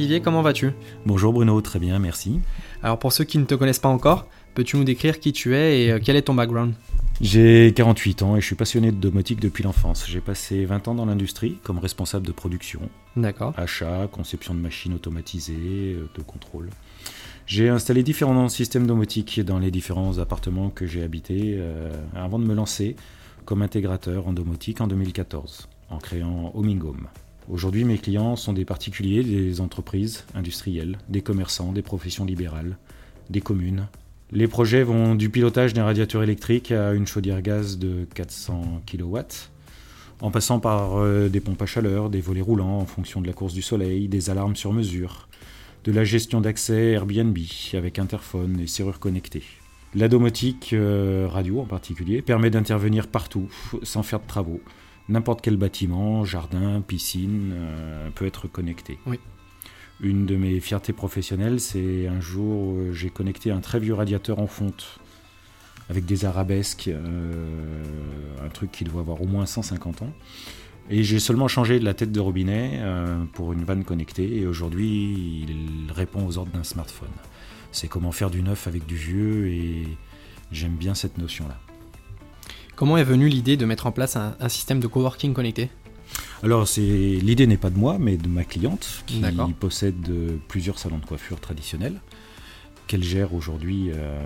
Jean-Olivier, comment vas-tu? Bonjour Bruno, très bien, merci. Alors pour ceux qui ne te connaissent pas encore, peux-tu nous décrire qui tu es et euh, quel est ton background? J'ai 48 ans et je suis passionné de domotique depuis l'enfance. J'ai passé 20 ans dans l'industrie comme responsable de production, D'accord. achat, conception de machines automatisées, euh, de contrôle. J'ai installé différents systèmes domotiques dans les différents appartements que j'ai habités euh, avant de me lancer comme intégrateur en domotique en 2014 en créant Homingome. Aujourd'hui, mes clients sont des particuliers, des entreprises industrielles, des commerçants, des professions libérales, des communes. Les projets vont du pilotage d'un radiateur électrique à une chaudière gaz de 400 kW, en passant par euh, des pompes à chaleur, des volets roulants en fonction de la course du soleil, des alarmes sur mesure, de la gestion d'accès Airbnb avec interphone et serrure connectée. La domotique euh, radio en particulier permet d'intervenir partout sans faire de travaux. N'importe quel bâtiment, jardin, piscine euh, peut être connecté. Oui. Une de mes fiertés professionnelles, c'est un jour où j'ai connecté un très vieux radiateur en fonte avec des arabesques, euh, un truc qui doit avoir au moins 150 ans. Et j'ai seulement changé la tête de robinet euh, pour une vanne connectée et aujourd'hui il répond aux ordres d'un smartphone. C'est comment faire du neuf avec du vieux et j'aime bien cette notion-là. Comment est venue l'idée de mettre en place un, un système de coworking connecté? Alors l'idée n'est pas de moi mais de ma cliente qui possède euh, plusieurs salons de coiffure traditionnels qu'elle gère aujourd'hui euh,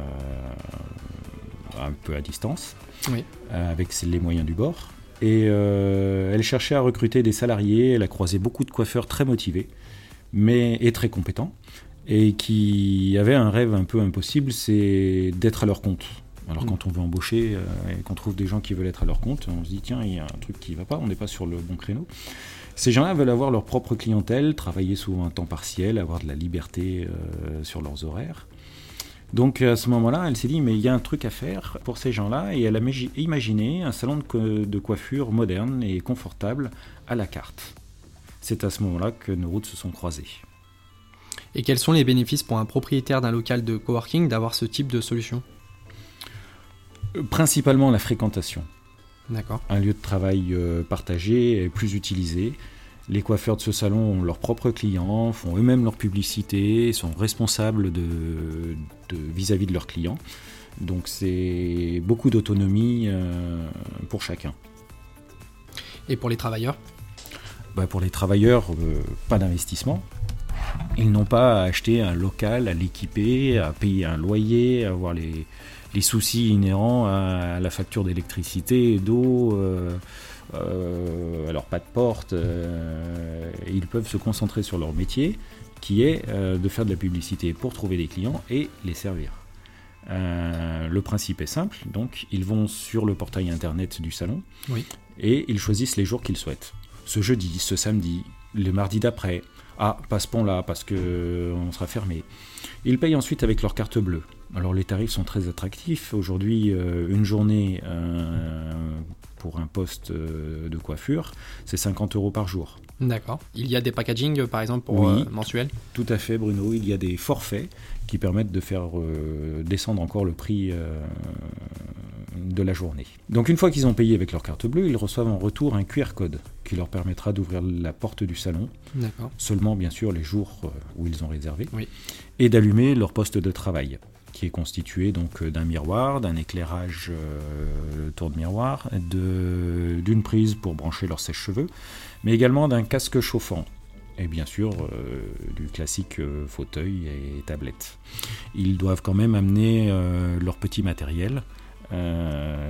un peu à distance Oui. euh, avec les moyens du bord. Et euh, elle cherchait à recruter des salariés, elle a croisé beaucoup de coiffeurs très motivés mais, et très compétents et qui avaient un rêve un peu impossible, c'est d'être à leur compte. Alors Mm. quand on veut embaucher euh, et qu'on trouve des gens qui veulent être à leur compte, on se dit tiens, il y a un truc qui va pas, on n'est pas sur le bon créneau. Ces gens-là veulent avoir leur propre clientèle, travailler souvent un temps partiel, avoir de la liberté euh, sur leurs horaires. Donc à ce moment-là, elle s'est dit mais il y a un truc à faire pour ces gens-là et elle a magi- imaginé un salon de, co- de coiffure moderne et confortable à la carte. C'est à ce moment-là que nos routes se sont croisées. Et quels sont les bénéfices pour un propriétaire d'un local de coworking d'avoir ce type de solution? Principalement la fréquentation. D'accord. un lieu de travail euh, partagé et plus utilisé. Les coiffeurs de ce salon ont leurs propres clients, font eux-mêmes leur publicité, sont responsables de, de- vis-à-vis de leurs clients. Donc c'est beaucoup d'autonomie euh, pour chacun. Et pour les travailleurs? Bah, pour les travailleurs, euh, pas d'investissement. Ils n'ont pas à acheter un local, à l'équiper, à payer un loyer, à avoir les, les soucis inhérents à la facture d'électricité, d'eau, euh, euh, alors pas de porte. euh, ils peuvent se concentrer sur leur métier, qui est de faire de la publicité pour trouver des clients et les servir. Euh, le principe est simple, donc ils vont sur le portail internet du salon Oui. et ils choisissent les jours qu'ils souhaitent. Ce jeudi, ce samedi, le mardi d'après. Ah, pas ce pont-là parce que euh, on sera fermé. Ils payent ensuite avec leur carte bleue. Alors les tarifs sont très attractifs. Aujourd'hui, euh, une journée euh, pour un poste euh, de coiffure, c'est 50 euros par jour. D'accord. Il y a des packaging par exemple pour Oui. mensuels Tout à fait, Bruno. Il y a des forfaits qui permettent de faire descendre encore le prix de la journée. Donc une fois qu'ils ont payé avec leur carte bleue, ils reçoivent en retour un QR code qui leur permettra d'ouvrir la porte du salon, seulement bien sûr les jours euh, où ils ont réservé, Oui. et d'allumer leur poste de travail qui est constitué donc euh, d'un miroir, d'un éclairage euh, tourne-miroir, de- d'une prise pour brancher leur sèche-cheveux, mais également d'un casque chauffant et bien sûr euh, du classique euh, fauteuil et tablette. Ils doivent quand même amener euh, leur petit matériel,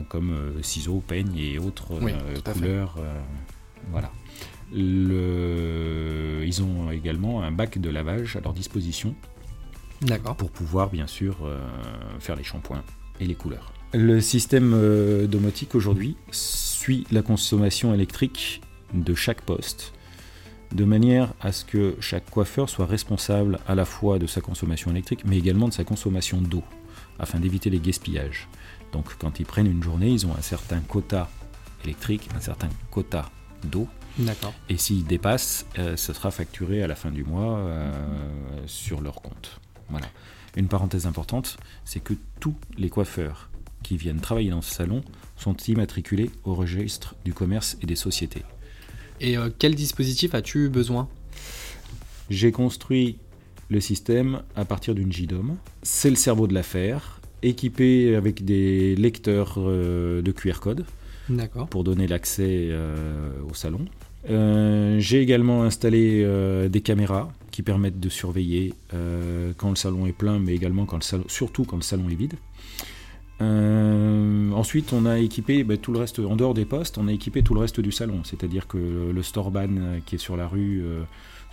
comme euh, ciseaux, peignes et autres Oui, euh, couleurs. euh, voilà. Le- Ils ont également un bac de lavage à leur disposition D'accord. pour pouvoir bien sûr euh, faire les shampoings et les couleurs. Le système euh, domotique aujourd'hui suit la consommation électrique de chaque poste de manière à ce que chaque coiffeur soit responsable à la fois de sa consommation électrique mais également de sa consommation d'eau afin d'éviter les gaspillages. Donc quand ils prennent une journée, ils ont un certain quota électrique, un certain quota d'eau D'accord. et s'ils dépassent, euh, ce sera facturé à la fin du mois euh, sur leur compte. Voilà. Une parenthèse importante, c'est que tous les coiffeurs qui viennent travailler dans ce salon sont immatriculés au registre du commerce et des sociétés. Et euh, quel dispositif as-tu besoin? J'ai construit le système à partir d'une JDOM. C'est le cerveau de l'affaire, équipé avec des lecteurs euh, de QR code pour donner l'accès euh, au salon. Euh, j'ai également installé des caméras qui permettent de surveiller quand le salon est plein, mais également quand le salon, surtout quand le salon est vide. Ensuite, on a équipé ben, tout le reste, en dehors des postes, on a équipé tout le reste du salon. C'est-à-dire que le, le store ban qui est sur la rue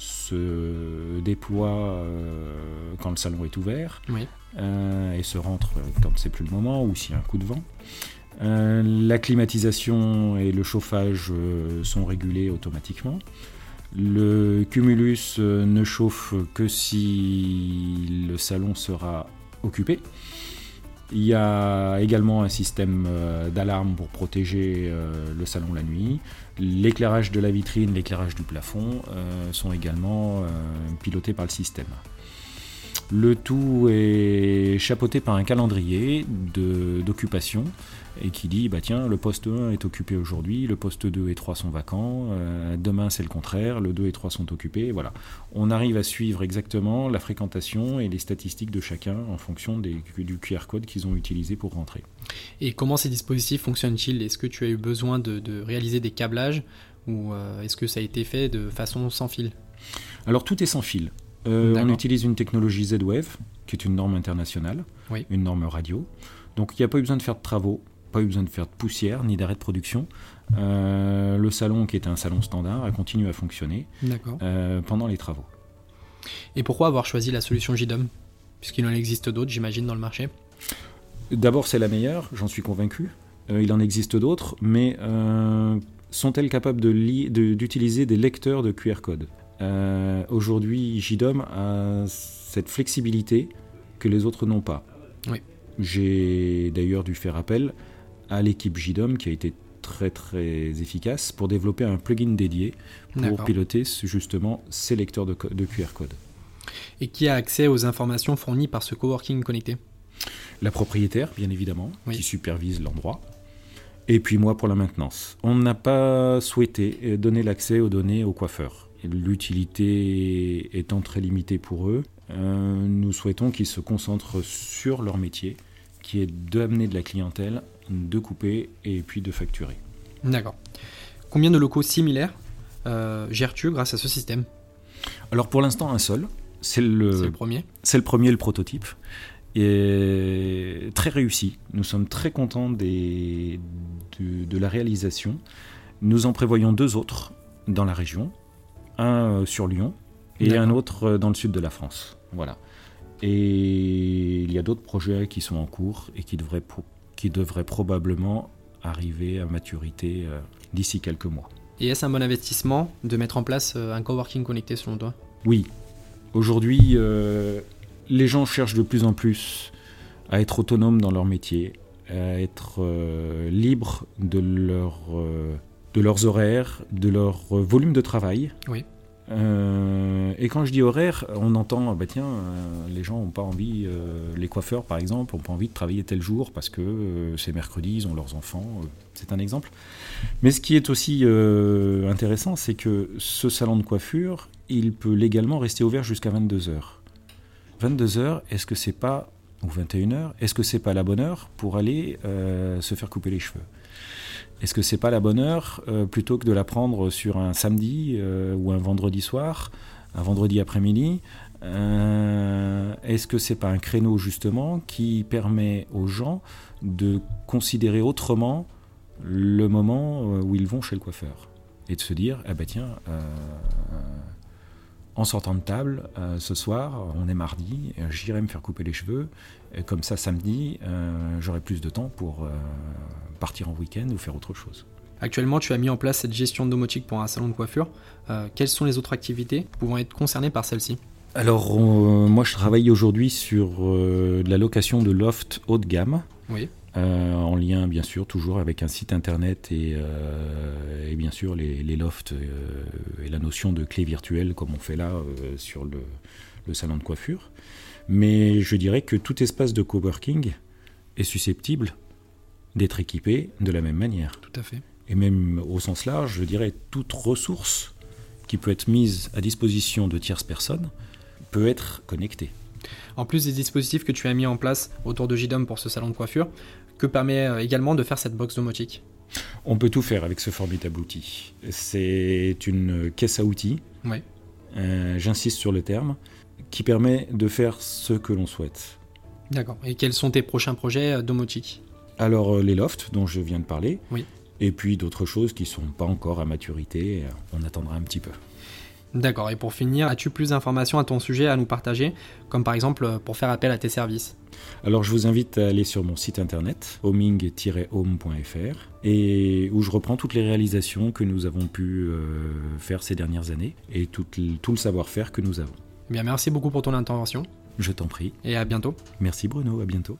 se déploie euh, quand le salon est ouvert euh, et se rentre quand c'est plus le moment ou s'il y a un coup de vent. Euh, la climatisation et le chauffage sont régulés automatiquement. Le cumulus ne chauffe que si le salon sera occupé. Il y a également un système euh, d'alarme pour protéger euh, le salon la nuit. L'éclairage de la vitrine, l'éclairage du plafond euh, sont également pilotés par le système. Le tout est chapeauté par un calendrier d'occupation et qui dit bah tiens le poste 1 est occupé aujourd'hui, le poste 2 et 3 sont vacants, euh, demain c'est le contraire, le 2 et 3 sont occupés, voilà. On arrive à suivre exactement la fréquentation et les statistiques de chacun en fonction des, du QR code qu'ils ont utilisé pour rentrer. Et comment ces dispositifs fonctionnent-ils? Est-ce que tu as eu besoin de, réaliser des câblages ou euh, est-ce que ça a été fait de façon sans fil? Alors tout est sans fil. Euh, on utilise une technologie Z-Wave, qui est une norme internationale, une norme radio. Donc il n'y a pas eu besoin de faire de travaux pas eu besoin de faire de poussière ni d'arrêt de production. Euh, le salon, qui était un salon standard, a continué à fonctionner euh, pendant les travaux. Et pourquoi avoir choisi la solution JDOM? Puisqu'il en existe d'autres, j'imagine, dans le marché. D'abord, c'est la meilleure, j'en suis convaincu. Il en existe d'autres, mais sont-elles capables d'utiliser de des lecteurs de QR code? Aujourd'hui, JDOM a cette flexibilité que les autres n'ont pas. Oui. J'ai d'ailleurs dû faire appel à l'équipe JDOM qui a été très très efficace pour développer un plugin dédié pour piloter justement ces lecteurs de, QR code. Et qui a accès aux informations fournies par ce coworking connecté La propriétaire, bien évidemment, qui supervise l'endroit. Et puis moi pour la maintenance. On n'a pas souhaité donner l'accès aux données aux coiffeurs. L'utilité étant très limitée pour eux, euh, nous souhaitons qu'ils se concentrent sur leur métier, qui est d'amener de la clientèle de couper et puis de facturer. D'accord. Combien de locaux similaires euh, gères-tu grâce à ce système? Alors pour l'instant un seul. C'est le, premier. C'est le premier, le prototype. Et très réussi. Nous sommes très contents des, de, la réalisation. Nous en prévoyons deux autres dans la région. Un euh, sur Lyon et un autre euh, dans le sud de la France. Voilà. Et il y a d'autres projets qui sont en cours et qui devraient qui probablement arriver à maturité euh, d'ici quelques mois. Et est-ce un bon investissement de mettre en place euh, un coworking connecté selon toi? Oui. Aujourd'hui, euh, les gens cherchent de plus en plus à être autonomes dans leur métier, à être libres de, leur, de leurs horaires, de leur volume de travail. Oui. Euh, et quand je dis horaire, on entend, bah tiens, euh, les gens n'ont pas envie, euh, les coiffeurs par exemple, n'ont pas envie de travailler tel jour parce que c'est mercredi, ils ont leurs enfants. c'est un exemple. Mais ce qui est aussi intéressant, c'est que ce salon de coiffure, il peut légalement rester ouvert jusqu'à 22h. 22h, est-ce que c'est pas, ou 21h, est-ce que c'est pas la bonne heure pour aller se faire couper les cheveux? Est-ce que c'est pas la bonne heure euh, plutôt que de la prendre sur un samedi euh, ou un vendredi soir, un vendredi après-midi euh, Est-ce que c'est pas un créneau justement qui permet aux gens de considérer autrement le moment où ils vont chez le coiffeur et de se dire ah ben tiens en sortant de table ce soir, on est mardi, j'irai me faire couper les cheveux. Et comme ça, samedi, j'aurai plus de temps pour partir en week-end ou faire autre chose. Actuellement, tu as mis en place cette gestion domotique pour un salon de coiffure. Euh, quelles sont les autres activités pouvant être concernées par celle-ci? Alors, euh, moi, je travaille aujourd'hui sur euh, la location de loft haut de gamme. Oui. En lien, bien sûr, toujours avec un site internet et, et bien sûr les, lofts et la notion de clé virtuelle, comme on fait là sur le, le salon de coiffure. Mais je dirais que tout espace de coworking est susceptible d'être équipé de la même manière. Tout à fait. Et même au sens large, je dirais toute ressource qui peut être mise à disposition de tierces personnes peut être connectée. En plus des dispositifs que tu as mis en place autour de JDOM pour ce salon de coiffure, que permet euh, également de faire cette box domotique On peut tout faire avec ce formidable outil. C'est une caisse à outils, Oui. euh, j'insiste sur le terme, qui permet de faire ce que l'on souhaite. D'accord. Et quels sont tes prochains projets euh, domotiques? Alors les lofts dont je viens de parler, Oui. et puis d'autres choses qui sont pas encore à maturité, on attendra un petit peu. D'accord. Et pour finir, as-tu plus d'informations à ton sujet à nous partager, comme par exemple euh, pour faire appel à tes services? Alors je vous invite à aller sur mon site internet homing-home.fr et où je reprends toutes les réalisations que nous avons pu euh, faire ces dernières années et tout, le- tout le savoir-faire que nous avons. Eh bien, merci beaucoup pour ton intervention Je t'en prie. et à bientôt. Merci Bruno, à bientôt.